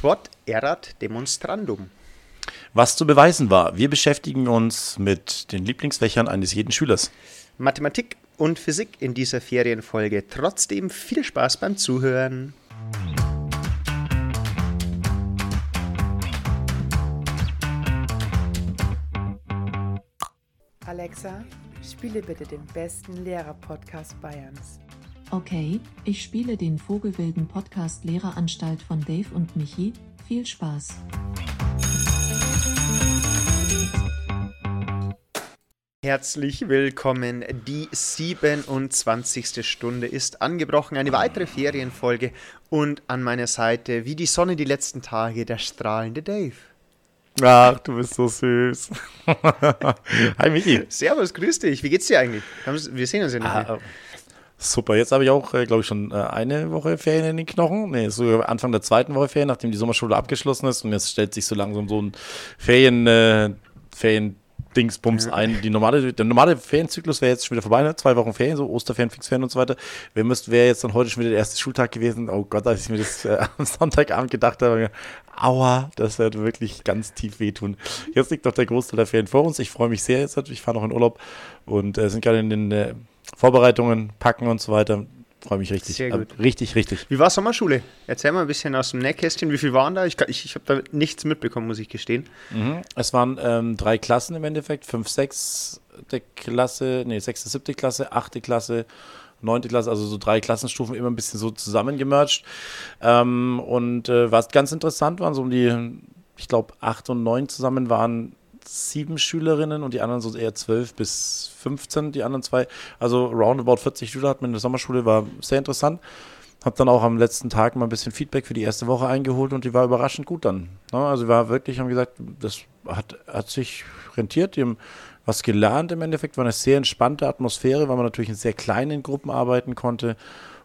Quod erat demonstrandum. Was zu beweisen war. Wir beschäftigen uns mit den Lieblingsfächern eines jeden Schülers. Mathematik und Physik in dieser Ferienfolge. Trotzdem viel Spaß beim Zuhören. Alexa, spiele bitte den besten Lehrer-Podcast Bayerns. Okay, ich spiele den Vogelwilden Podcast Lehreranstalt von Dave und Michi. Viel Spaß. Herzlich willkommen. Die 27. Stunde ist angebrochen. Eine weitere Ferienfolge. Und an meiner Seite, wie die Sonne die letzten Tage, der strahlende Dave. Ach, du bist so süß. Hi, Michi. Servus, grüß dich. Wie geht's dir eigentlich? Wir sehen uns ja nicht Ah. Super, jetzt habe ich auch, äh, glaube ich, schon äh, eine Woche Ferien in den Knochen. Nee, so Anfang der zweiten Woche Ferien, nachdem die Sommerschule abgeschlossen ist. Und jetzt stellt sich so langsam so ein Ferien, äh, Ferien Dingsbums ein. Die normale, der normale Ferienzyklus wäre jetzt schon wieder vorbei, ne? Zwei Wochen Ferien, so Osterferien, Fixferien und so weiter. Wir müssten, wäre jetzt dann heute schon wieder der erste Schultag gewesen. Oh Gott, als ich mir das äh, am Sonntagabend gedacht habe, aua, das wird wirklich ganz tief wehtun. Jetzt liegt noch der Großteil der Ferien vor uns. Ich freue mich sehr jetzt. Ich fahre noch in Urlaub und äh, sind gerade in den äh, Vorbereitungen, Packen und so weiter. Freue mich richtig. Sehr gut. Äh, richtig, richtig. Wie war Sommerschule? Erzähl mal ein bisschen aus dem Nähkästchen. Wie viel waren da? Ich, ich, ich habe da nichts mitbekommen, muss ich gestehen. Mhm. Es waren ähm, drei Klassen im Endeffekt, fünf, sechs der Klasse, nee, sechste, siebte Klasse, achte Klasse, neunte Klasse, also so drei Klassenstufen immer ein bisschen so zusammengemerged. Ähm, und äh, was ganz interessant waren, so um die, ich glaube, acht und neun zusammen waren sieben Schülerinnen und die anderen so eher zwölf bis 15, die anderen zwei. Also roundabout 40 Schüler hatten wir in der Sommerschule, war sehr interessant. Hab dann auch am letzten Tag mal ein bisschen Feedback für die erste Woche eingeholt und die war überraschend gut dann. Ne? Also war wirklich, haben gesagt, das hat, hat sich rentiert. Die haben was gelernt im Endeffekt, war eine sehr entspannte Atmosphäre, weil man natürlich in sehr kleinen Gruppen arbeiten konnte.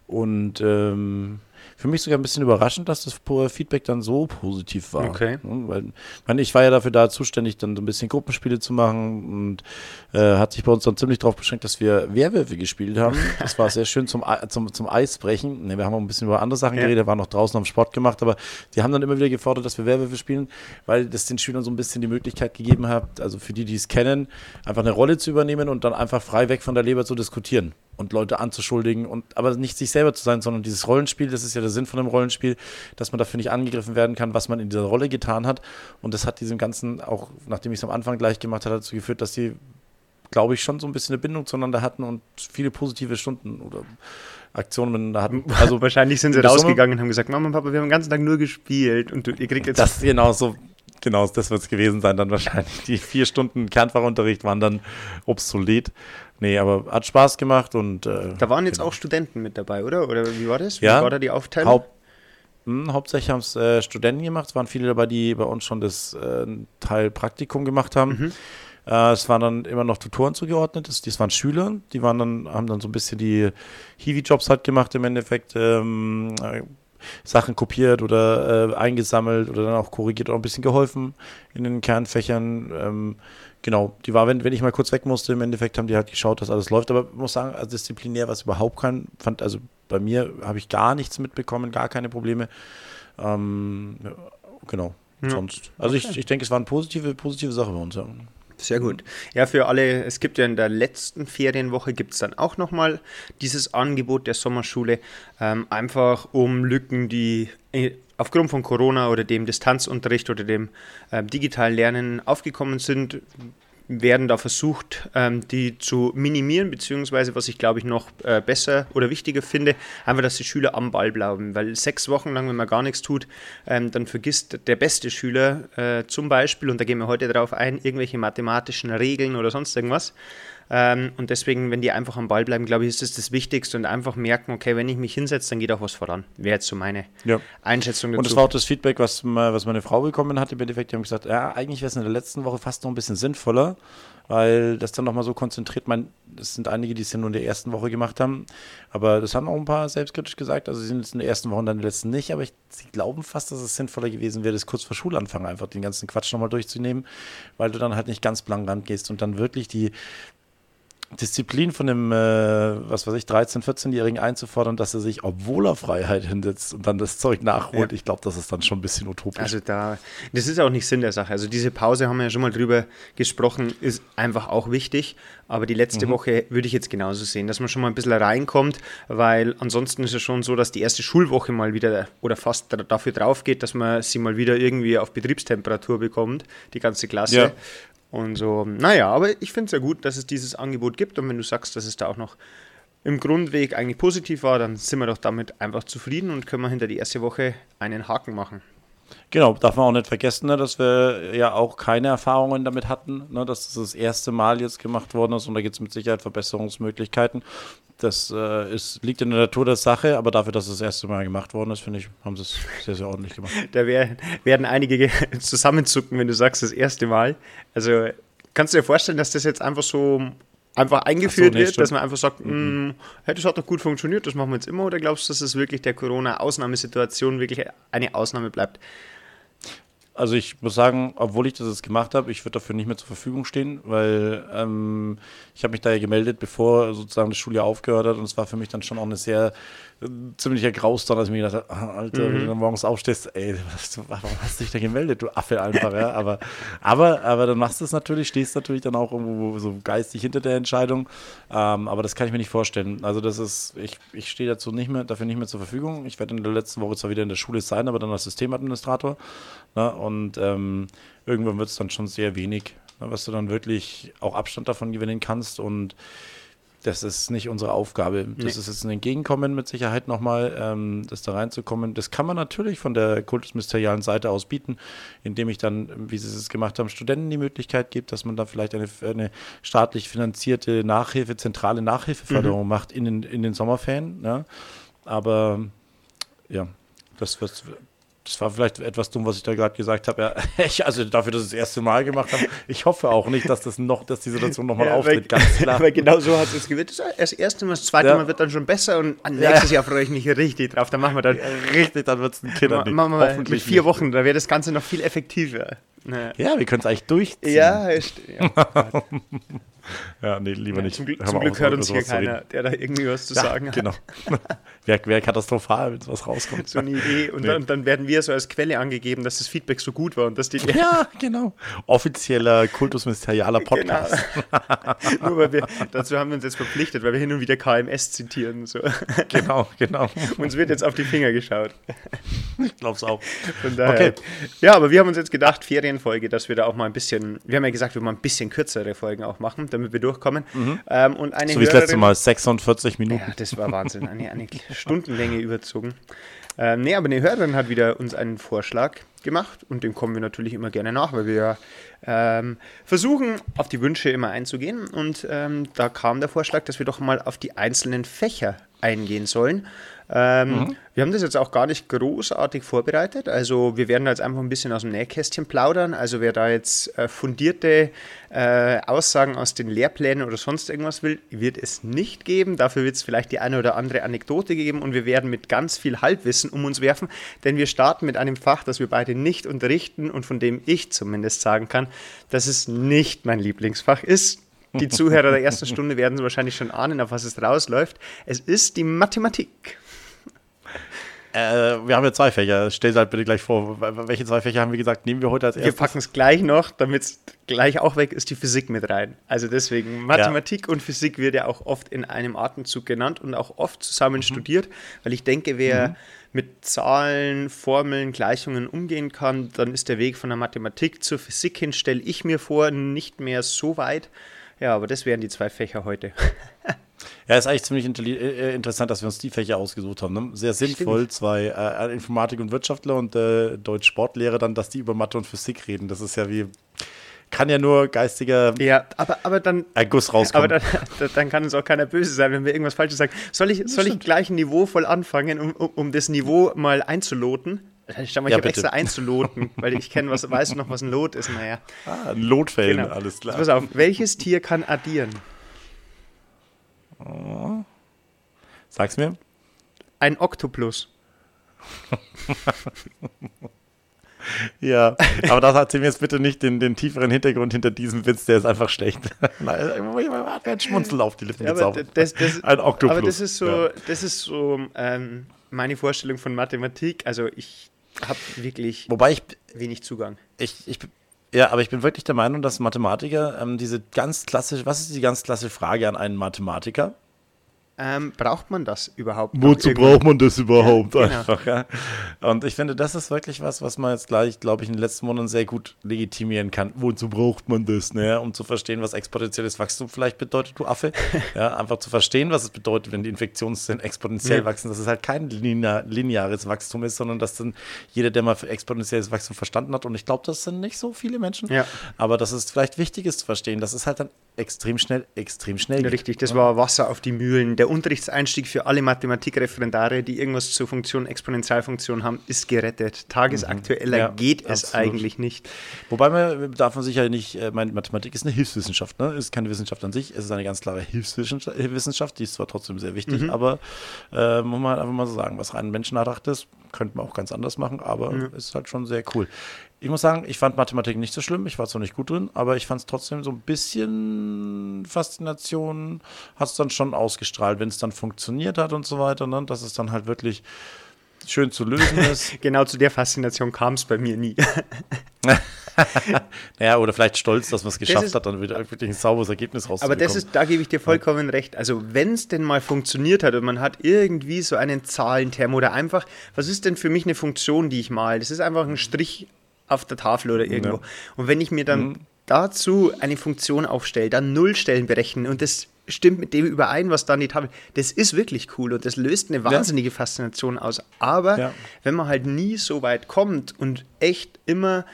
Und ähm, für mich sogar ein bisschen überraschend, dass das Feedback dann so positiv war. Okay. Ne? Weil, ich meine, ich war ja dafür da zuständig, dann so ein bisschen Gruppenspiele zu machen und äh, hat sich bei uns dann ziemlich darauf beschränkt, dass wir Werwölfe gespielt haben. Das war sehr schön zum, zum, zum Eisbrechen. Ne, wir haben auch ein bisschen über andere Sachen Ja. geredet, waren noch draußen am Sport gemacht, aber die haben dann immer wieder gefordert, dass wir Werwölfe spielen, weil das den Schülern so ein bisschen die Möglichkeit gegeben hat, also für die, die es kennen, einfach eine Rolle zu übernehmen und dann einfach frei weg von der Leber zu diskutieren und Leute anzuschuldigen und aber nicht sich selber zu sein, sondern dieses Rollenspiel, das ist ja der Sinn von einem Rollenspiel, dass man dafür nicht angegriffen werden kann, was man in dieser Rolle getan hat. Und das hat diesem Ganzen, auch nachdem ich es am Anfang gleich gemacht habe, dazu geführt, dass die, glaube ich, schon so ein bisschen eine Bindung zueinander hatten und viele positive Stunden oder Aktionen miteinander hatten. Also Wahrscheinlich sind sie rausgegangen und haben gesagt, Mama und Papa, wir haben den ganzen Tag nur gespielt und du, ihr kriegt jetzt Das genau so, genau, das wird es gewesen sein, dann wahrscheinlich. Die vier Stunden Kernfachunterricht waren dann obsolet. Nee, aber hat Spaß gemacht und äh, Da waren jetzt auch Studenten mit dabei, oder? Oder wie war das? Wie Ja. war da die Aufteilung? Haupt, mh, hauptsächlich haben es äh, Studenten gemacht. Es waren viele dabei, die bei uns schon das äh, Teil Praktikum gemacht haben. Mhm. Äh, es waren dann immer noch Tutoren zugeordnet. Das, das waren Schüler, die waren dann, haben dann so ein bisschen die Hiwi-Jobs halt gemacht im Endeffekt. Ähm, äh, Sachen kopiert oder äh, eingesammelt oder dann auch korrigiert oder ein bisschen geholfen in den Kernfächern. Ähm, genau, die war, wenn, wenn ich mal kurz weg musste, im Endeffekt haben die halt geschaut, dass alles läuft. Aber ich muss sagen, also disziplinär war es überhaupt kein, fand, also bei mir habe ich gar nichts mitbekommen, gar keine Probleme. Ähm, genau. Ja. Sonst. Also ich, ich denke, es war eine positive, positive Sache bei uns. Ja. Sehr gut. Ja, für alle, es gibt ja in der letzten Ferienwoche gibt es dann auch nochmal dieses Angebot der Sommerschule, ähm, einfach um Lücken, die äh, aufgrund von Corona oder dem Distanzunterricht oder dem ähm, digitalen Lernen aufgekommen sind, werden da versucht, ähm, die zu minimieren, beziehungsweise was ich glaube ich noch äh, besser oder wichtiger finde, einfach, dass die Schüler am Ball bleiben, weil sechs Wochen lang, wenn man gar nichts tut, ähm, dann vergisst der beste Schüler äh, zum Beispiel, und da gehen wir heute darauf ein, irgendwelche mathematischen Regeln oder sonst irgendwas. Ähm, und deswegen, wenn die einfach am Ball bleiben, glaube ich, ist das das Wichtigste und einfach merken, okay, wenn ich mich hinsetze, dann geht auch was voran. Wäre jetzt so meine Ja. Einschätzung dazu. Und das war auch das Feedback, was, was meine Frau bekommen hat. Im Endeffekt, die haben gesagt, ja, eigentlich wäre es in der letzten Woche fast noch ein bisschen sinnvoller, weil das dann nochmal so konzentriert, mein, es sind einige, die es ja nur in der ersten Woche gemacht haben, aber das haben auch ein paar selbstkritisch gesagt, also sie sind jetzt in der ersten Woche und dann in der letzten nicht, aber ich, sie glauben fast, dass es sinnvoller gewesen wäre, das kurz vor Schulanfang einfach den ganzen Quatsch nochmal durchzunehmen, weil du dann halt nicht ganz blank rangehst und dann wirklich die Disziplin von dem, äh, was weiß ich, 13-, 14-Jährigen einzufordern, dass er sich, obwohl er Freiheit hinsetzt und dann das Zeug nachholt, Ja. ich glaube, das ist dann schon ein bisschen utopisch. Also da, das ist auch nicht Sinn der Sache. Also diese Pause haben wir ja schon mal drüber gesprochen, ist einfach auch wichtig. Aber die letzte Woche würde ich jetzt genauso sehen, dass man schon mal ein bisschen reinkommt, weil ansonsten ist es schon so, dass die erste Schulwoche mal wieder oder fast da- dafür drauf geht, dass man sie mal wieder irgendwie auf Betriebstemperatur bekommt, die ganze Klasse. Ja. Und so, naja, aber ich finde es ja gut, dass es dieses Angebot gibt. Und wenn du sagst, dass es da auch noch im Grundweg eigentlich positiv war, dann sind wir doch damit einfach zufrieden und können wir hinter die erste Woche einen Haken machen. Genau, darf man auch nicht vergessen, ne, dass wir ja auch keine Erfahrungen damit hatten, ne, dass das das erste Mal jetzt gemacht worden ist und da gibt es mit Sicherheit Verbesserungsmöglichkeiten. Das äh, ist, liegt in der Natur der Sache, aber dafür, dass es das erste Mal gemacht worden ist, finde ich, haben sie es sehr, sehr ordentlich gemacht. Da wär, werden einige ge- zusammenzucken, wenn du sagst, das erste Mal. Also kannst du dir vorstellen, dass das jetzt einfach so einfach eingeführt so, nee, wird, stimmt. dass man einfach sagt, "Mm, hey, das hat doch gut funktioniert, das machen wir jetzt immer, oder glaubst du, dass es wirklich der Corona-Ausnahmesituation wirklich eine Ausnahme bleibt? Also ich muss sagen, obwohl ich das jetzt gemacht habe, ich würde dafür nicht mehr zur Verfügung stehen, weil ähm, ich habe mich da ja gemeldet, bevor sozusagen das Schuljahr aufgehört hat und es war für mich dann schon auch eine sehr ziemlicher Graus dann, als ich mir gedacht habe, ah, Alter, wenn du dann morgens aufstehst, ey, was, warum hast du dich da gemeldet, du Affe einfach, ja, aber, aber, aber dann machst du es natürlich, stehst natürlich dann auch irgendwo so geistig hinter der Entscheidung, ähm, aber das kann ich mir nicht vorstellen, also das ist, ich, ich stehe dazu nicht mehr, dafür nicht mehr zur Verfügung, ich werde in der letzten Woche zwar wieder in der Schule sein, aber dann als Systemadministrator, Ne? Und ähm, irgendwann wird es dann schon sehr wenig, ne? was du dann wirklich auch Abstand davon gewinnen kannst. Und das ist nicht unsere Aufgabe. Das Nee. ist jetzt ein Entgegenkommen mit Sicherheit nochmal, ähm, das da reinzukommen. Das kann man natürlich von der kultusministerialen Seite aus bieten, indem ich dann, wie sie es gemacht haben, Studenten die Möglichkeit gibt, dass man da vielleicht eine, eine staatlich finanzierte Nachhilfe, zentrale Nachhilfeförderung macht in den, in den Sommerferien. Ne? Aber ja, das wird. Das war vielleicht etwas dumm, was ich da gerade gesagt habe. Ja, ich, also dafür, dass ich das erste Mal gemacht habe. Ich hoffe auch nicht, dass das noch, dass die Situation nochmal auftritt. weil, Ganz klar. Aber genau so hat es gewirkt. Das, erste Mal, das zweite Ja. Mal wird dann schon besser und an Ja. nächstes Jahr freue ich mich richtig drauf. Da machen wir dann Richtig, dann wird es ein Killer. ma- machen wir mal mit Hoffentlich vier nicht. Wochen, da wäre das Ganze noch viel effektiver. Ne. Ja, wir können es eigentlich durchziehen. Ja, ist, ja. ja nee, lieber nicht. Zum, Glück- Hör zum Glück hört uns hier keiner, der da irgendwie was zu Ja, sagen hat. genau. Wäre wär katastrophal, wenn was rauskommt. So eine Idee. Und, Nee. dann, dann werden wir so als Quelle angegeben, dass das Feedback so gut war und dass die. Ja, genau. Offizieller kultusministerialer Podcast. Genau. Nur weil wir, dazu haben wir uns jetzt verpflichtet, weil wir hin und wieder KMS zitieren. So. Genau, genau. Uns wird jetzt auf die Finger geschaut. Ich glaube es auch. Von daher. Okay. Ja, aber wir haben uns jetzt gedacht, Ferienfolge, dass wir da auch mal ein bisschen, wir haben ja gesagt, wir wollen ein bisschen kürzere Folgen auch machen, damit wir durchkommen. Ähm, und eine So wie das letzte Mal, 46 Minuten. Ja, das war Wahnsinn. Eine, eine Stundenlänge überzogen. Ähm, nee, aber eine Hörerin hat wieder uns einen Vorschlag gemacht und dem kommen wir natürlich immer gerne nach, weil wir ja ähm, versuchen, auf die Wünsche immer einzugehen. Und ähm, da kam der Vorschlag, dass wir doch mal auf die einzelnen Fächer eingehen sollen. Ähm, Wir haben das jetzt auch gar nicht großartig vorbereitet. Also wir werden da jetzt einfach ein bisschen aus dem Nähkästchen plaudern. Also wer da jetzt äh, fundierte äh, Aussagen aus den Lehrplänen oder sonst irgendwas will, wird es nicht geben. Dafür wird es vielleicht die eine oder andere Anekdote geben und wir werden mit ganz viel Halbwissen um uns werfen, denn wir starten mit einem Fach, das wir beide nicht unterrichten und von dem ich zumindest sagen kann, dass es nicht mein Lieblingsfach ist. Die Zuhörer der ersten Stunde werden wahrscheinlich schon ahnen, auf was es rausläuft. Es ist die Mathematik. Äh, wir haben ja zwei Fächer. Stell dir halt bitte gleich vor, welche zwei Fächer haben wir gesagt, nehmen wir heute als Wir erstes? packen es gleich noch, damit es gleich auch weg ist, die Physik mit rein. Also deswegen, Mathematik und Physik wird ja auch oft in einem Atemzug genannt und auch oft zusammen studiert, weil ich denke, wer mit Zahlen, Formeln, Gleichungen umgehen kann, dann ist der Weg von der Mathematik zur Physik hin, stelle ich mir vor, nicht mehr so weit. Ja, aber das wären die zwei Fächer heute. Ja, ist eigentlich ziemlich intelli- äh, interessant, dass wir uns die Fächer ausgesucht haben. Ne? Sehr sinnvoll, zwei äh, Informatik und Wirtschaftler und äh, Deutsch-Sportlehrer dann, dass die über Mathe und Physik reden. Das ist ja wie, kann ja nur geistiger Ja, aber, aber dann Erguss Aber rauskommen. dann, dann kann uns auch keiner böse sein, wenn wir irgendwas Falsches sagen. Soll ich, soll ich gleich ein Niveau voll anfangen, um, um das Niveau mal einzuloten? Schau mal, ich Ja, habe extra einzuloten, weil ich kenne, was, weiß noch, was ein Lot ist. Naja, ah, ein Lotfällen, genau. alles klar. Pass auf, welches Tier kann addieren? Sag's mir. Ein Oktopus. Ja, aber das erzähl mir jetzt bitte nicht den, den tieferen Hintergrund hinter diesem Witz, der ist einfach schlecht. Hat ein Schmunzel auf die Lippen Ja, aber das, das, ein Oktopus. aber das ist so, Ja. das ist so ähm, meine Vorstellung von Mathematik. Also ich habe wirklich Wobei ich, wenig Zugang. ich, ich, ja, aber ich bin wirklich der Meinung, dass Mathematiker ähm, diese ganz klassische, was ist die ganz klassische Frage an einen Mathematiker? Ähm, braucht man das überhaupt? noch irgendwann? man das überhaupt Ja, genau. einfach? Ja? Und ich finde, das ist wirklich was, was man jetzt gleich, glaube ich, in den letzten Monaten sehr gut legitimieren kann. Wozu braucht man das, ne? um zu verstehen, was exponentielles Wachstum vielleicht bedeutet, du Affe. Ja, einfach zu verstehen, was es bedeutet, wenn die Infektionszellen exponentiell Ja. wachsen, dass es halt kein linear, lineares Wachstum ist, sondern dass dann jeder, der mal für exponentielles Wachstum verstanden hat, und ich glaube, das sind nicht so viele Menschen, Ja. aber dass es vielleicht wichtig ist zu verstehen, dass es halt dann extrem schnell, extrem schnell geht. Richtig, das war Wasser auf die Mühlen. Der Unterrichtseinstieg für alle Mathematikreferendare, die irgendwas zur Funktion Exponentialfunktion haben, ist gerettet. Tagesaktueller Mhm. Ja, geht es absolut. eigentlich nicht. Wobei man darf man sicher nicht, äh, meine Mathematik ist eine Hilfswissenschaft, ne? Ist keine Wissenschaft an sich, es ist eine ganz klare Hilfswissenschaft, Wissenschaft, die ist zwar trotzdem sehr wichtig, Mhm. aber äh, muss man halt einfach mal so sagen, was rein menschenerdacht ist, könnte man auch ganz anders machen, aber ist halt schon sehr cool. Ich muss sagen, ich fand Mathematik nicht so schlimm, ich war zwar nicht gut drin, aber ich fand es trotzdem so ein bisschen Faszination, hat es dann schon ausgestrahlt, wenn es dann funktioniert hat und so weiter, ne? dass es dann halt wirklich schön zu lösen ist. Genau zu der Faszination kam es bei mir nie. Naja, oder vielleicht stolz, dass man es geschafft ist- hat, dann wieder wirklich ein sauberes Ergebnis Aber rauszubekommen. das ist, da gebe ich dir vollkommen recht. Also wenn es denn mal funktioniert hat und man hat irgendwie so einen Zahlenterm oder einfach, was ist denn für mich eine Funktion, die ich mal? Das ist einfach ein Strich auf der Tafel oder irgendwo. Ja. Und wenn ich mir dann Mhm. dazu eine Funktion aufstelle, dann Nullstellen berechnen und das stimmt mit dem überein, was da an die Tafel, das ist wirklich cool und das löst eine wahnsinnige Faszination aus. Aber Ja. wenn man halt nie so weit kommt und echt immer,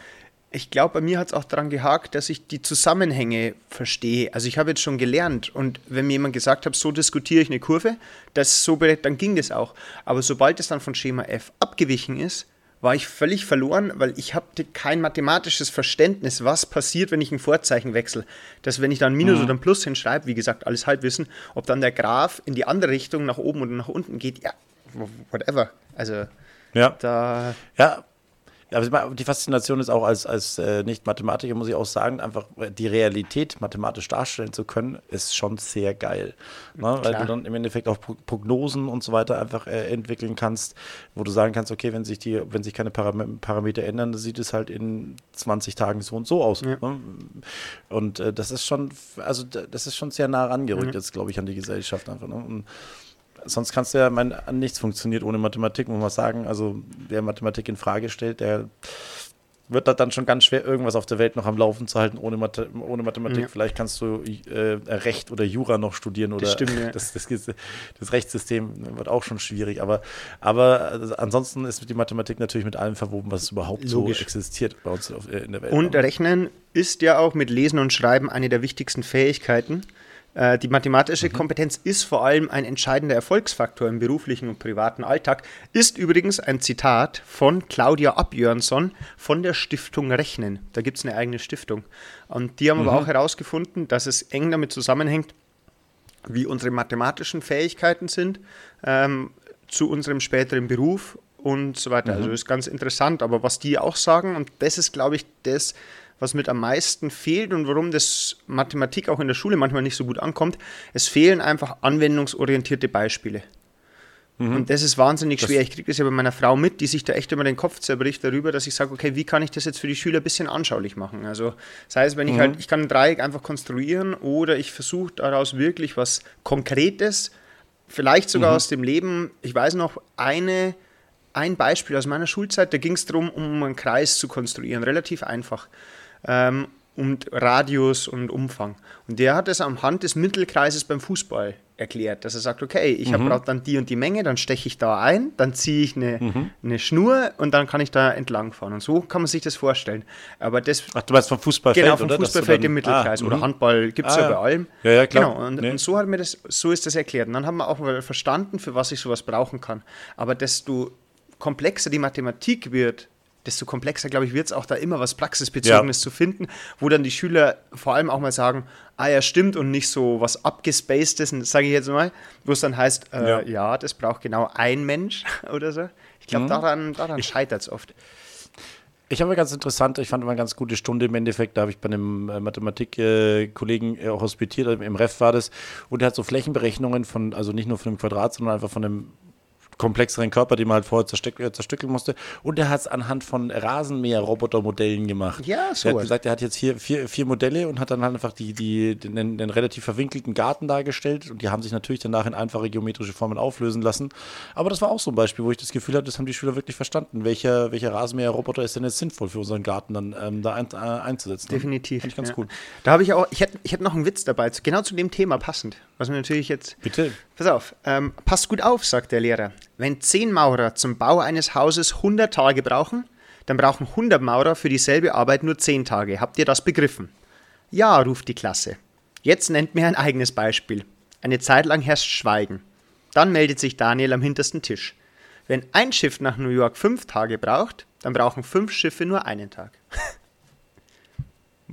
ich glaube, bei mir hat es auch daran gehakt, dass ich die Zusammenhänge verstehe. Also ich habe jetzt schon gelernt und wenn mir jemand gesagt hat, so diskutiere ich eine Kurve, das so dann ging das auch. Aber sobald es dann von Schema F abgewichen ist, war ich völlig verloren, weil ich hatte kein mathematisches Verständnis, was passiert, wenn ich ein Vorzeichen wechsle. Dass wenn ich dann ein Minus oder ein Plus hinschreibe, wie gesagt, alles Halbwissen, ob dann der Graph in die andere Richtung nach oben oder nach unten geht, ja, whatever. Also ja. da ja, aber die Faszination ist auch als, als äh, Nicht-Mathematiker, muss ich auch sagen, einfach äh, die Realität mathematisch darstellen zu können, ist schon sehr geil. Ne? Weil du dann im Endeffekt auch Pro- Prognosen und so weiter einfach äh, entwickeln kannst, wo du sagen kannst, okay, wenn sich die, wenn sich keine Param Parameter ändern, dann sieht es halt in 20 Tagen so und so aus. Ja. Ne? Und äh, das ist schon, also das ist schon sehr nah rangerückt jetzt, glaube ich, an die Gesellschaft einfach. Ne? Und sonst kannst du ja, mein, nichts funktioniert ohne Mathematik, muss man sagen. Also wer Mathematik in Frage stellt, der wird da dann schon ganz schwer, irgendwas auf der Welt noch am Laufen zu halten ohne, Mathe, ohne Mathematik. Ja. Vielleicht kannst du äh, Recht oder Jura noch studieren oder stimmt, ja. das, das, das Rechtssystem wird auch schon schwierig. Aber, aber also ansonsten ist die Mathematik natürlich mit allem verwoben, was überhaupt Logisch. so existiert bei uns auf, äh, in der Welt. Und Rechnen ist ja auch mit Lesen und Schreiben eine der wichtigsten Fähigkeiten. Äh, Die mathematische Kompetenz ist vor allem ein entscheidender Erfolgsfaktor im beruflichen und privaten Alltag. Ist übrigens ein Zitat von Claudia Abjörnsson von der Stiftung Rechnen. Da gibt es eine eigene Stiftung. Und die haben aber auch herausgefunden, dass es eng damit zusammenhängt, wie unsere mathematischen Fähigkeiten sind ähm, zu unserem späteren Beruf und so weiter. Also ist ganz interessant. Aber was die auch sagen, und das ist, glaube ich, das, was mit am meisten fehlt und warum das Mathematik auch in der Schule manchmal nicht so gut ankommt, es fehlen einfach anwendungsorientierte Beispiele. Und das ist wahnsinnig schwer. Ich kriege das ja bei meiner Frau mit, die sich da echt immer den Kopf zerbricht darüber, dass ich sage, okay, wie kann ich das jetzt für die Schüler ein bisschen anschaulich machen? Also, sei es, wenn ich halt, ich kann ein Dreieck einfach konstruieren oder ich versuche daraus wirklich was Konkretes, vielleicht sogar aus dem Leben. Ich weiß noch eine, ein Beispiel aus meiner Schulzeit, da ging es darum, um einen Kreis zu konstruieren, relativ einfach. Ähm, und Radius und Umfang. Und der hat es am Hand des Mittelkreises beim Fußball erklärt, dass er sagt, okay, ich habe brauche dann die und die Menge, dann steche ich da ein, dann ziehe ich eine, eine Schnur und dann kann ich da entlang fahren. Und so kann man sich das vorstellen. Aber das Ach, du meinst vom Fußballfeld, Genau, vom oder? Fußballfeld im Mittelkreis Ah, oder mhm. Handball gibt es Ah, ja bei allem. Ja, ja, klar. Genau, und, Nee. und so hat mir das, so ist das erklärt. Und dann haben wir auch verstanden, für was ich sowas brauchen kann. Aber desto komplexer die Mathematik wird, desto komplexer, glaube ich, wird es auch da immer was Praxisbezogenes zu finden, wo dann die Schüler vor allem auch mal sagen, ah ja, stimmt und nicht so was abgespacedes, sage ich jetzt mal, wo es dann heißt, äh, ja. Ja. das braucht genau ein Mensch oder so. Ich Mhm. glaube, daran, daran scheitert es oft. Ich habe ganz interessant, ich fand immer eine ganz gute Stunde im Endeffekt, da habe ich bei einem äh, Mathematikkollegen äh, hospitiert, im Ref war das, und der hat so Flächenberechnungen von, also nicht nur von einem Quadrat, sondern einfach von einem komplexeren Körper, den man halt vorher zerstück, äh, zerstückeln musste. Und er hat es anhand von Rasenmäher-Roboter-Modellen gemacht. Ja, so Er hat gesagt, er hat jetzt hier vier, vier Modelle und hat dann halt einfach die, die, den, den relativ verwinkelten Garten dargestellt. Und die haben sich natürlich danach in einfache geometrische Formen auflösen lassen. Aber das war auch so ein Beispiel, wo ich das Gefühl hatte, das haben die Schüler wirklich verstanden. Welcher, welcher Rasenmäher-Roboter ist denn jetzt sinnvoll für unseren Garten dann ähm, da ein, äh, einzusetzen? Definitiv. Finde ich ganz ja. cool. Da habe ich auch, ich hätte ich hätt noch einen Witz dabei, genau zu dem Thema passend. Was mir natürlich jetzt. Bitte. Pass auf, ähm, passt gut auf, sagt der Lehrer. Wenn 10 Maurer zum Bau eines Hauses 100 Tage brauchen, dann brauchen 100 Maurer für dieselbe Arbeit nur 10 Tage. Habt ihr das begriffen? Ja, ruft die Klasse. Jetzt nennt mir ein eigenes Beispiel. Eine Zeit lang herrscht Schweigen. Dann meldet sich Daniel am hintersten Tisch. Wenn ein Schiff nach New York fünf Tage braucht, dann brauchen fünf Schiffe nur einen Tag.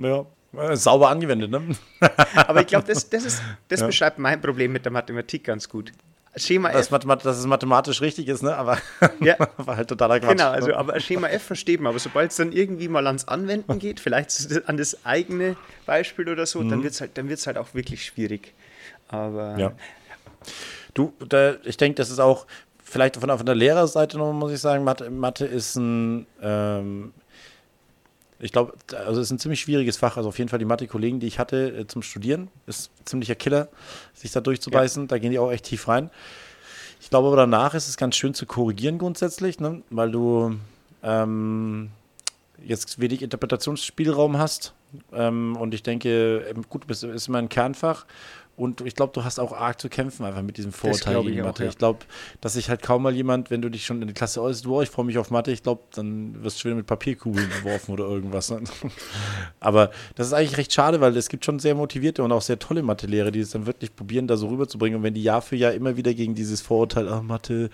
Ja, sauber angewendet, ne? Aber ich glaube, das, das, ist, das beschreibt mein Problem mit der Mathematik ganz gut. Schema F, Mathemat dass es mathematisch richtig ist, ne? Aber Ja. war halt totaler Quatsch. genau, also aber Schema F versteht man, aber sobald es dann irgendwie mal ans Anwenden geht, vielleicht an das eigene Beispiel oder so, dann wird es halt, dann wird's halt auch wirklich schwierig. Aber Ja. Du, da, ich denke, das ist auch, vielleicht von, von der Lehrerseite noch, muss ich sagen, Mathe, Mathe ist ein, ähm, ich glaube, also es ist ein ziemlich schwieriges Fach. Also auf jeden Fall die Mathe-Kollegen, die ich hatte äh, zum Studieren, ist ein ziemlicher Killer, sich da durchzubeißen. Da gehen die auch echt tief rein. Ich glaube aber danach ist es ganz schön zu korrigieren grundsätzlich, ne? weil du ähm, jetzt wenig Interpretationsspielraum hast. Ähm, und ich denke, ähm, gut, es ist immer ein Kernfach. Und ich glaube, du hast auch arg zu kämpfen einfach mit diesem Vorurteil gegen auch, Mathe. ja. Ich glaube, dass sich halt kaum mal jemand, wenn du dich schon in die Klasse äußerst, oh, ich freue mich auf Mathe, ich glaube, dann wirst du wieder mit Papierkugeln geworfen oder irgendwas. Ne? Aber das ist eigentlich recht schade, weil es gibt schon sehr motivierte und auch sehr tolle Mathelehrer, die es dann wirklich probieren, da so rüberzubringen. Und wenn die Jahr für Jahr immer wieder gegen dieses Vorurteil, ah, Mathe,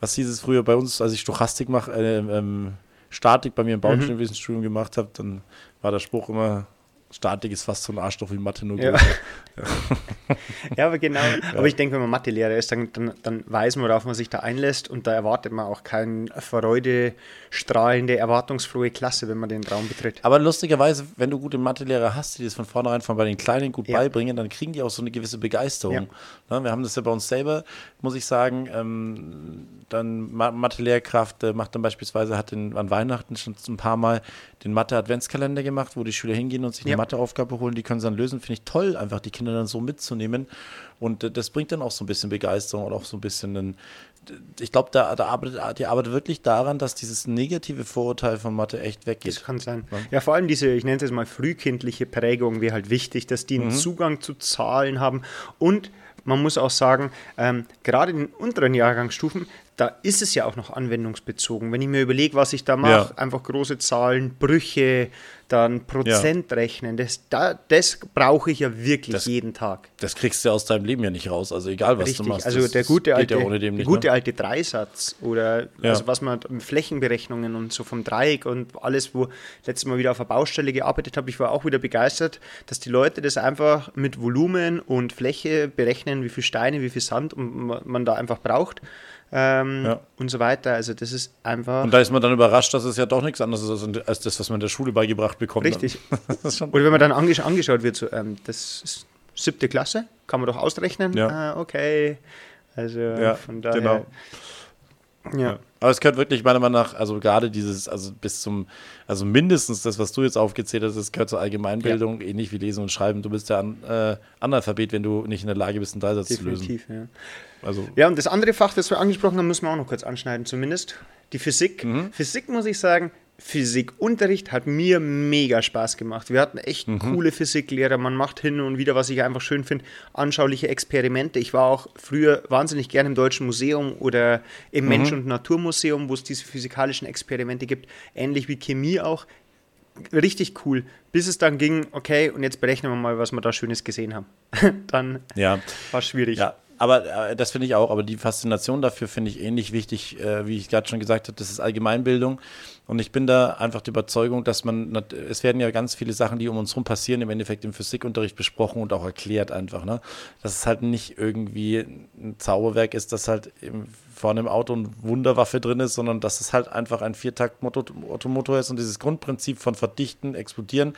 was hieß es früher bei uns, als ich Stochastik mache, äh, ähm, Statik bei mir im Bauingenieurwissensstudium gemacht habe, dann war der Spruch immer, Statik ist fast so ein Arschloch wie Mathe, nur Ja. Ja, aber genau. Aber ich denke, wenn man Mathelehrer ist, dann, dann, dann weiß man, worauf man sich da einlässt und da erwartet man auch keine freudestrahlende, erwartungsfrohe Klasse, wenn man den Raum betritt. Aber lustigerweise, wenn du gute Mathelehrer hast, die das von vornherein von bei den Kleinen gut Ja. beibringen, dann kriegen die auch so eine gewisse Begeisterung. Ne, wir haben das ja bei uns selber, muss ich sagen. Ähm, dann Ma Mathe-Lehrkraft äh, macht dann beispielsweise, hat den, an Weihnachten schon ein paar Mal den Mathe-Adventskalender gemacht, wo die Schüler hingehen und sich eine Ja. Matheaufgabe holen, die können sie dann lösen. Finde ich toll, einfach die Kinder dann so mitzunehmen. Und äh, das bringt dann auch so ein bisschen Begeisterung und auch so ein bisschen einen, ich glaube, da, da arbeitet, die arbeitet wirklich daran, dass dieses negative Vorurteil von Mathe echt Das weggeht. kann sein. Ja, vor allem diese, ich nenne es jetzt mal frühkindliche Prägung wäre halt wichtig, dass die einen Zugang zu Zahlen haben. Und man muss auch sagen, ähm, gerade in den unteren Jahrgangsstufen, da ist es ja auch noch anwendungsbezogen. Wenn ich mir überlege, was ich da mache, Ja. einfach große Zahlen, Brüche, dann Prozent rechnen, das, da, das brauche ich ja wirklich Das- jeden Tag. Das kriegst du aus deinem Leben ja nicht raus. Also egal, was Richtig, du machst. also der gute alte, ja der nicht. gute ne? alte Dreisatz oder Ja. also was man mit Flächenberechnungen und so vom Dreieck und alles, wo ich letztes Mal wieder auf der Baustelle gearbeitet habe, ich war auch wieder begeistert, dass die Leute das einfach mit Volumen und Fläche berechnen, wie viel Steine, wie viel Sand man da einfach braucht ähm, Ja. und so weiter. Also das ist einfach Und da ist man dann überrascht, dass es ja doch nichts anderes ist als- das, was man in der Schule beigebracht bekommt. Richtig. Oder wenn man dann angesch angeschaut wird, so, ähm, das ist siebte Klasse, kann man doch ausrechnen. Ja. Ah, okay. Also ja, von daher. genau. Ja. Aber es gehört wirklich meiner Meinung nach, also gerade dieses, also bis zum, also mindestens das, was du jetzt aufgezählt hast, das gehört zur Allgemeinbildung, ähnlich wie Lesen und Schreiben. Du bist ja an, äh, Analphabet, wenn du nicht in der Lage bist, einen Dreisatz zu lösen. Definitiv, ja. Also, Ja, und das andere Fach, das wir angesprochen haben, müssen wir auch noch kurz anschneiden, zumindest. Die Physik. Mhm. Physik, muss ich sagen, Physikunterricht hat mir mega Spaß gemacht. Wir hatten echt Mhm. coole Physiklehrer. Man macht hin und wieder, was ich einfach schön finde, anschauliche Experimente. Ich war auch früher wahnsinnig gerne im Deutschen Museum oder im Mhm. Mensch- und Naturmuseum, wo es diese physikalischen Experimente gibt. Ähnlich wie Chemie auch. Richtig cool. Bis es dann ging, okay, und jetzt berechnen wir mal, was wir da Schönes gesehen haben. dann ja. war es schwierig. Ja, aber äh, das finde ich auch, aber die Faszination dafür finde ich ähnlich wichtig, äh, wie ich gerade schon gesagt habe, das ist Allgemeinbildung. Und ich bin da einfach der Überzeugung, dass man, es werden ja ganz viele Sachen, die um uns herum passieren, im Endeffekt im Physikunterricht besprochen und auch erklärt einfach, ne? Dass es halt nicht irgendwie ein Zauberwerk ist, dass halt im, vorne im Auto eine Wunderwaffe drin ist, sondern dass es halt einfach ein Viertakt-Automotor ist und dieses Grundprinzip von Verdichten, Explodieren,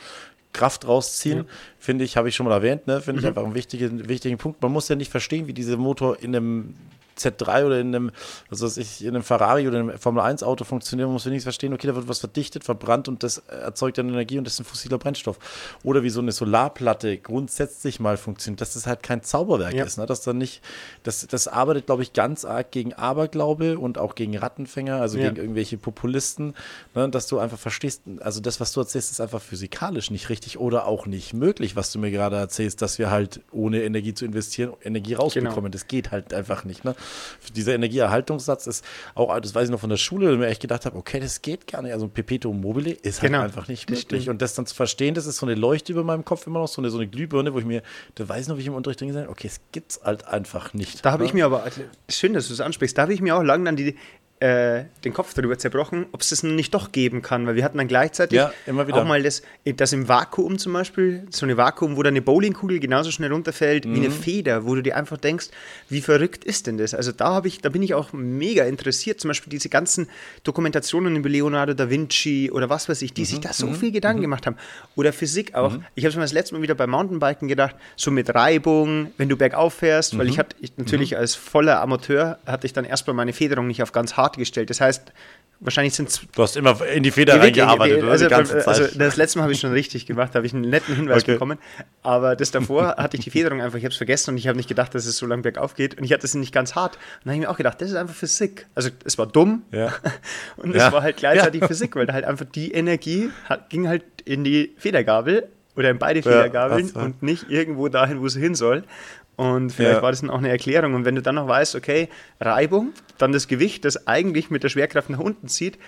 Kraft rausziehen, ja. finde ich, habe ich schon mal erwähnt, ne? finde mhm. ich einfach einen wichtigen, wichtigen Punkt. Man muss ja nicht verstehen, wie dieser Motor in einem Z3 oder in einem, was weiß ich, in einem Ferrari oder in einem Formel 1 Auto funktioniert, man muss wenigstens verstehen, okay, da wird was verdichtet, verbrannt und das erzeugt dann Energie und das ist ein fossiler Brennstoff. Oder wie so eine Solarplatte grundsätzlich mal funktioniert, dass das halt kein Zauberwerk ja. ist, ne? dass dann nicht, das, das arbeitet, glaube ich, ganz arg gegen Aberglaube und auch gegen Rattenfänger, also ja. gegen irgendwelche Populisten, ne? dass du einfach verstehst, also das, was du erzählst, ist einfach physikalisch nicht richtig oder auch nicht möglich, was du mir gerade erzählst, dass wir halt ohne Energie zu investieren, Energie rausbekommen. Genau. Das geht halt einfach nicht. Ne? Dieser Energieerhaltungssatz ist auch, das weiß ich noch von der Schule, wo ich echt gedacht habe, okay, das geht gar nicht. Also ein Perpetuum mobile ist halt genau. einfach nicht möglich. Und das dann zu verstehen, das ist so eine Leuchte über meinem Kopf immer noch, so eine, so eine Glühbirne, wo ich mir, da weiß ich noch, wie ich im Unterricht drin gesagt okay, es gibt es halt einfach nicht. Da habe ich ne? mir aber, schön, dass du es ansprichst, da habe ich mir auch lange dann die, äh, den Kopf darüber zerbrochen, ob es das nicht doch geben kann, weil wir hatten dann gleichzeitig ja, auch mal das, das im Vakuum zum Beispiel, so eine Vakuum, wo dann eine Bowlingkugel genauso schnell runterfällt mhm. wie eine mhm. Feder, wo du dir einfach denkst, wie verrückt ist denn das? Also da habe ich, da bin ich auch mega interessiert, zum Beispiel diese ganzen Dokumentationen über Leonardo da Vinci oder was weiß ich, die mhm. sich da so mhm. viel Gedanken mhm. gemacht haben. Oder Physik auch. Mhm. Ich habe schon das letzte Mal wieder beim Mountainbiken gedacht, so mit Reibung, wenn du bergauf fährst, weil ich hatte ich, natürlich als voller Amateur hatte ich dann erstmal meine Federung nicht auf ganz hart Karte gestellt. Das heißt, wahrscheinlich sind es. Du hast immer in die Feder reingearbeitet, also, die ganze Zeit. Also das letzte Mal habe ich schon richtig gemacht, da habe ich einen netten Hinweis okay. bekommen. Aber das davor hatte ich die Federung einfach, ich habe es vergessen und ich habe nicht gedacht, dass es so lang bergauf geht. Und ich hatte es nicht ganz hart. Und dann habe ich mir auch gedacht, das ist einfach Physik. Also es war dumm ja. und es ja. war halt gleichzeitig ja. Physik, weil da halt einfach die Energie hat, ging halt in die Federgabel oder in beide Federgabeln und nicht irgendwo dahin, wo es hin soll. Und vielleicht ja. war das dann auch eine Erklärung. Und wenn du dann noch weißt, okay, Reibung, dann das Gewicht, das eigentlich mit der Schwerkraft nach unten zieht,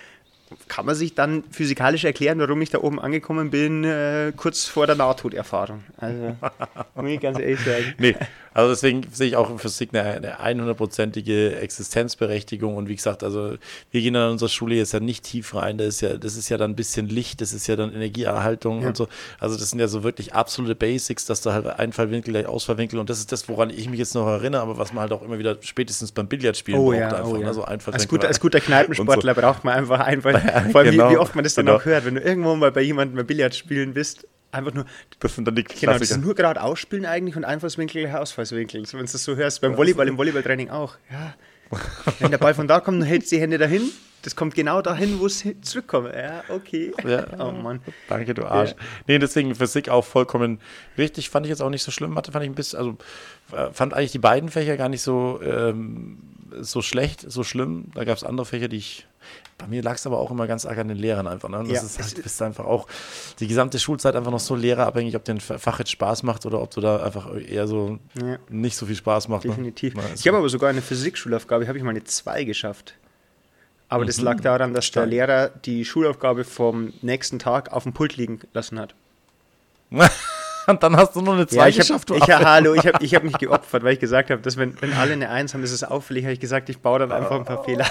kann man sich dann physikalisch erklären, warum ich da oben angekommen bin, äh, kurz vor der Nahtoderfahrung. Also, muss ich ganz ehrlich sagen. Nee, also deswegen sehe ich auch in Physik eine, eine 100%ige Existenzberechtigung. Und wie gesagt, also wir gehen an unserer Schule jetzt ja nicht tief rein. Das ist ja, das ist ja dann ein bisschen Licht, das ist ja dann Energieerhaltung ja. und so. Also das sind ja so wirklich absolute Basics, dass da halt Einfallwinkel gleich Ausfallwinkel und das ist das, woran ich mich jetzt noch erinnere, aber was man halt auch immer wieder spätestens beim Billardspielen oh, braucht ja, einfach. Oh, ja. Also als, gut, als guter Kneipensportler so. braucht man einfach Einfall. Vor allem, genau, wie, wie, oft man das dann genau. auch hört, wenn du irgendwo mal bei jemandem beim Billard spielen bist einfach nur. Das sind dann die Genau, das ist nur gerade ausspielen eigentlich und Einfallswinkel, Ausfallswinkel. Wenn du das so hörst, beim Volleyball, im Volleyballtraining auch. Ja. Wenn der Ball von da kommt, dann hältst du die Hände dahin. Das kommt genau dahin, wo es zurückkommt. Ja, okay. Ja. Oh Mann. Danke, du Arsch. Ja. Nee, deswegen Physik auch vollkommen richtig. Fand ich jetzt auch nicht so schlimm. Mathe fand ich ein bisschen, also äh, fand eigentlich die beiden Fächer gar nicht so, ähm, so schlecht, so schlimm. Da gab es andere Fächer, die ich bei mir lag es aber auch immer ganz arg an den Lehrern einfach. Ne? Das ja, ist halt, bist einfach auch die gesamte Schulzeit einfach noch so lehrerabhängig, ob dir ein Fach jetzt Spaß macht oder ob du da einfach eher so ja. nicht so viel Spaß macht. Ne? Definitiv. Ne? Ich habe aber sogar eine Physikschulaufgabe, habe ich mal eine 2 geschafft. Aber mhm. das lag daran, dass Stark. der Lehrer die Schulaufgabe vom nächsten Tag auf dem Pult liegen lassen hat. Und dann hast du nur eine 2 ja, geschafft. Hab, ich, ja, hallo, ich habe ich hab mich geopfert, weil ich gesagt habe, dass wenn, wenn alle eine 1 haben, ist es auffällig, habe ich gesagt, ich baue dann einfach ein paar Fehler.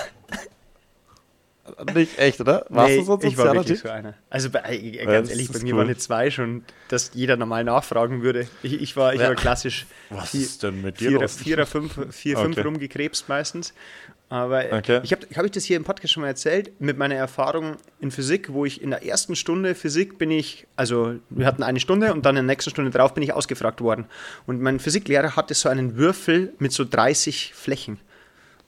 Nicht echt, oder? Warst nee, du so ein ich war wirklich so einer. Also bei, äh, ganz ja, ehrlich, bei mir cool. war eine 2 schon, dass jeder normal nachfragen würde. Ich, ich war, ich ja. war klassisch Was vier, ist denn mit dir Vierer, Vierer, fünf, vier, okay. fünf rumgekrebst meistens. Aber okay. ich habe hab ich das hier im Podcast schon mal erzählt, mit meiner Erfahrung in Physik, wo ich in der ersten Stunde Physik bin ich, also wir hatten eine Stunde und dann in der nächsten Stunde drauf bin ich ausgefragt worden. Und mein Physiklehrer hatte so einen Würfel mit so 30 Flächen.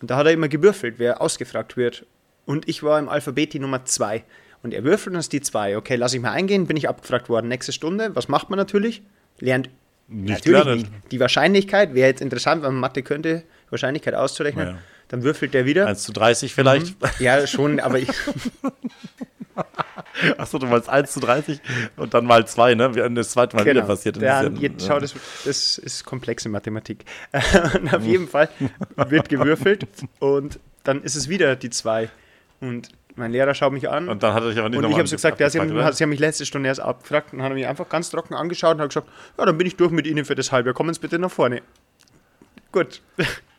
Und da hat er immer gewürfelt, wer ausgefragt wird und ich war im Alphabet die Nummer 2. Und er würfelt uns die 2. Okay, lass ich mal eingehen, bin ich abgefragt worden. Nächste Stunde, was macht man natürlich? Lernt nicht natürlich nicht. Die Wahrscheinlichkeit, wäre jetzt interessant, wenn man Mathe könnte, Wahrscheinlichkeit auszurechnen. Ja. Dann würfelt der wieder. 1 zu 30 vielleicht? Mhm. Ja, schon, aber ich. Achso, du meinst 1 zu 30 und dann mal 2, ne? Wie das zweite Mal genau. wieder passiert. Jetzt, schau, das, das ist komplexe Mathematik. und auf jeden Fall wird gewürfelt und dann ist es wieder die 2. Und mein Lehrer schaut mich an. Und dann hat er sich aber nicht Und ich habe so gesagt, ja, sie, haben, sie haben mich letzte Stunde erst abgefragt und haben mich einfach ganz trocken angeschaut und hat gesagt, ja, dann bin ich durch mit Ihnen für das halbe. Kommen Sie bitte nach vorne. Gut.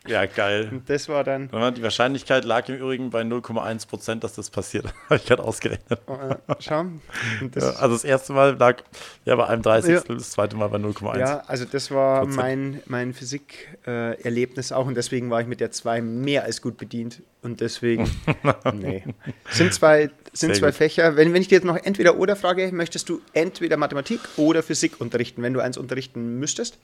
Ja, geil. Und das war dann. Die Wahrscheinlichkeit lag im Übrigen bei 0,1 Prozent, dass das passiert. Habe ich gerade ausgerechnet. Äh, schau. Und das, Ja, also das erste Mal lag ja bei einem 30. Ja. Das zweite Mal bei 0,1. Ja, also das war Prozent. mein, mein Physik-Erlebnis auch und deswegen war ich mit der 2 mehr als gut bedient. Und deswegen, nee. Sind zwei, sind Sehr zwei gut. Phächer. Wenn, wenn ich dir jetzt noch entweder oder frage, möchtest du entweder Mathematik oder Physik unterrichten, wenn du eins unterrichten müsstest?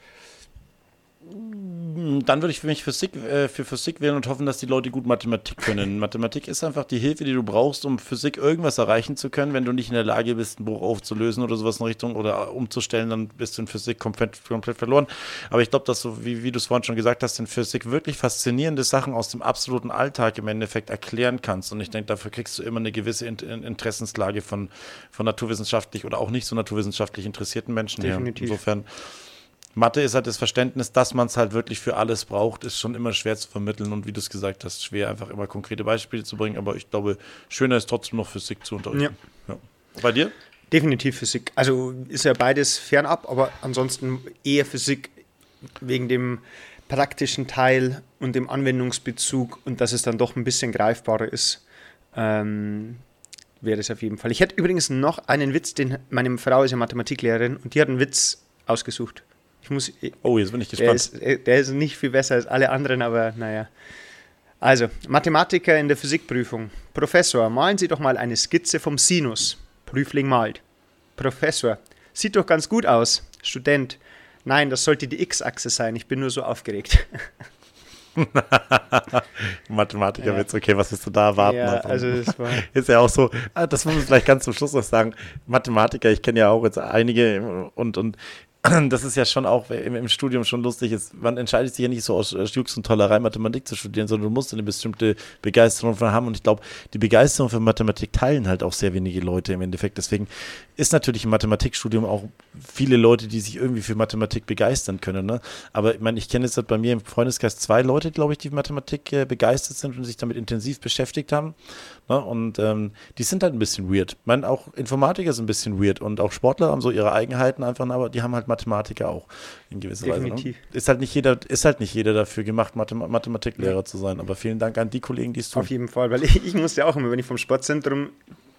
Dann würde ich für mich Physik, äh, für Physik wählen und hoffen, dass die Leute gut Mathematik können. Mathematik ist einfach die Hilfe, die du brauchst, um Physik irgendwas erreichen zu können. Wenn du nicht in der Lage bist, ein Buch aufzulösen oder sowas in Richtung oder umzustellen, dann bist du in Physik komplett, komplett verloren. Aber ich glaube, dass so, wie, wie du es vorhin schon gesagt hast, in Physik wirklich faszinierende Sachen aus dem absoluten Alltag im Endeffekt erklären kannst. Und ich denke, dafür kriegst du immer eine gewisse In In Interessenslage von, von naturwissenschaftlich oder auch nicht so naturwissenschaftlich interessierten Menschen Definitiv. her. Insofern. Mathe ist halt das Verständnis, dass man es halt wirklich für alles braucht, ist schon immer schwer zu vermitteln und wie du es gesagt hast, schwer einfach immer konkrete Beispiele zu bringen. Aber ich glaube, schöner ist trotzdem noch Physik zu unterrichten. Ja. Bei dir? Definitiv Physik. Also ist ja beides fernab, aber ansonsten eher Physik wegen dem praktischen Teil und dem Anwendungsbezug und dass es dann doch ein bisschen greifbarer ist. Ähm, wäre das auf jeden Fall. Ich hätte übrigens noch einen Witz, den meine Frau ist ja Mathematiklehrerin und die hat einen Witz ausgesucht. Ich muss, Oh, jetzt bin ich der gespannt. ist, der ist nicht viel besser als alle anderen, aber naja. Also, Mathematiker in der Physikprüfung. Professor, malen Sie doch mal eine Skizze vom Sinus. Prüfling malt. Professor, sieht doch ganz gut aus. Student, nein, das sollte die X-Achse sein. Ich bin nur so aufgeregt. Mathematikerwitz, okay, was willst du da erwarten? ja, Also, also das war. ist ja auch so, ah, das muss ich vielleicht ganz zum Schluss noch sagen. Mathematiker, ich kenne ja auch jetzt einige und, und das ist ja schon auch im, im Studium schon lustig. Ist, man entscheidet sich ja nicht so aus äh, Jux und Tollerei Mathematik zu studieren, sondern du musst eine bestimmte Begeisterung von haben. Und ich glaube, die Begeisterung für Mathematik teilen halt auch sehr wenige Leute im Endeffekt. Deswegen ist natürlich im Mathematikstudium auch viele Leute, die sich irgendwie für Mathematik begeistern können. Ne? Aber ich meine, ich kenne jetzt bei mir im Freundeskreis zwei Leute, glaube ich, die Mathematik äh, begeistert sind und sich damit intensiv beschäftigt haben. Ne? Und ähm, die sind halt ein bisschen weird. Ich meine, auch Informatiker sind ein bisschen weird und auch Sportler haben so ihre Eigenheiten einfach, aber die haben halt Mathematiker auch in gewisser Definitiv. Weise. Ne? Ist halt nicht jeder, ist halt nicht jeder dafür gemacht, Mathem Mathematiklehrer zu sein. Aber vielen Dank an die Kollegen, die es tun. Auf jeden Fall, weil ich, ich musste auch immer, wenn ich vom Sportzentrum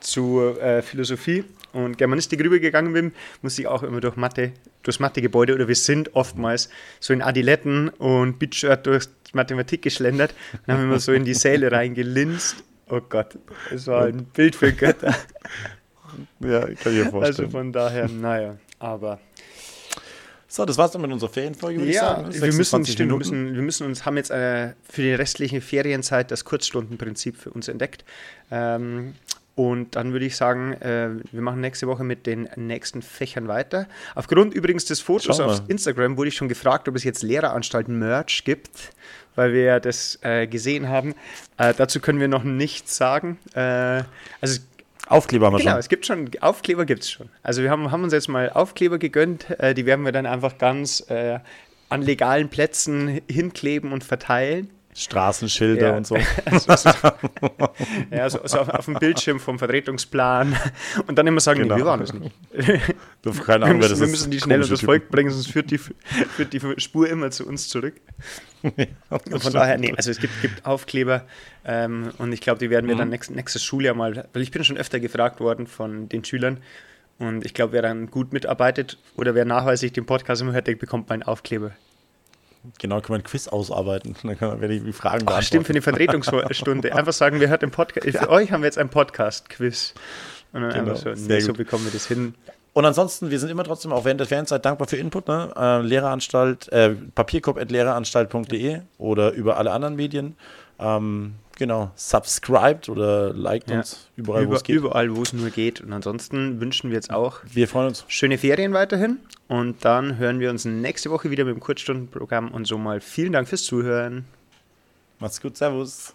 zu äh, Philosophie und Germanistik rübergegangen bin, musste ich auch immer durch Mathe, durchs Mathegebäude oder wir sind oftmals so in Adiletten und Beatshirt durch Mathematik geschlendert und haben immer so in die Säle reingelinst. Oh Gott, es war ein Bild für Götter. Ja, ich kann mir Also vorstellen. von daher, naja, aber so, das war's dann mit unserer Ferienfolge, würde ich ja, sagen. ne? wir müssen, 26 stimmt, wir müssen, wir müssen uns, haben jetzt äh, für die restliche Ferienzeit das Kurzstundenprinzip für uns entdeckt. Ähm, und dann würde ich sagen, äh, wir machen nächste Woche mit den nächsten Fächern weiter. Aufgrund übrigens des Fotos auf Instagram wurde ich schon gefragt, ob es jetzt Lehreranstalten Merch gibt, weil wir ja das äh, gesehen haben. Äh, dazu können wir noch nichts sagen. Äh, also Aufkleber haben wir Genau, schon. es gibt schon, Aufkleber gibt es schon. Also wir haben, haben uns jetzt mal Aufkleber gegönnt, äh, die werden wir dann einfach ganz äh, an legalen Plätzen hinkleben und verteilen. Straßenschilder Ja. und so. Ja, so, so auf, auf dem Bildschirm vom Vertretungsplan und dann immer sagen, Genau. nee, wir waren das nicht. Wir, keine Wir Ahnung, wer müssen, das wir müssen die schnell unters Typen. Volk bringen, sonst führt die, führt die Spur immer zu uns zurück. Und von daher, nee, also es gibt, gibt Aufkleber ähm, und ich glaube, die werden wir Mhm. dann nächst, nächstes Schuljahr mal, weil ich bin schon öfter gefragt worden von den Schülern und ich glaube, wer dann gut mitarbeitet oder wer nachweislich den Podcast immer hört, der bekommt mal einen Aufkleber. Genau, kann man ein Quiz ausarbeiten. Dann werde ich die Fragen Ach, stimmt, für beantworten. eine Vertretungsstunde. Einfach sagen, wer hört den Podcast. Für euch haben wir jetzt einen Podcast-Quiz. Und dann Genau, so, nee, so bekommen wir das hin. Und ansonsten, wir sind immer trotzdem auch während der Ferienzeit dankbar für Input. Ne? Äh, Lehreranstalt, äh, papierkorb.lehreranstalt.de oder über alle anderen Medien. Ähm, genau, subscribed oder liked Ja. uns überall, wo Über, es geht. überall, wo es nur geht. Und ansonsten wünschen wir jetzt auch Wir freuen uns. schöne Ferien weiterhin. Und dann hören wir uns nächste Woche wieder mit dem Kurzstundenprogramm. Und so mal vielen Dank fürs Zuhören. Macht's gut, Servus.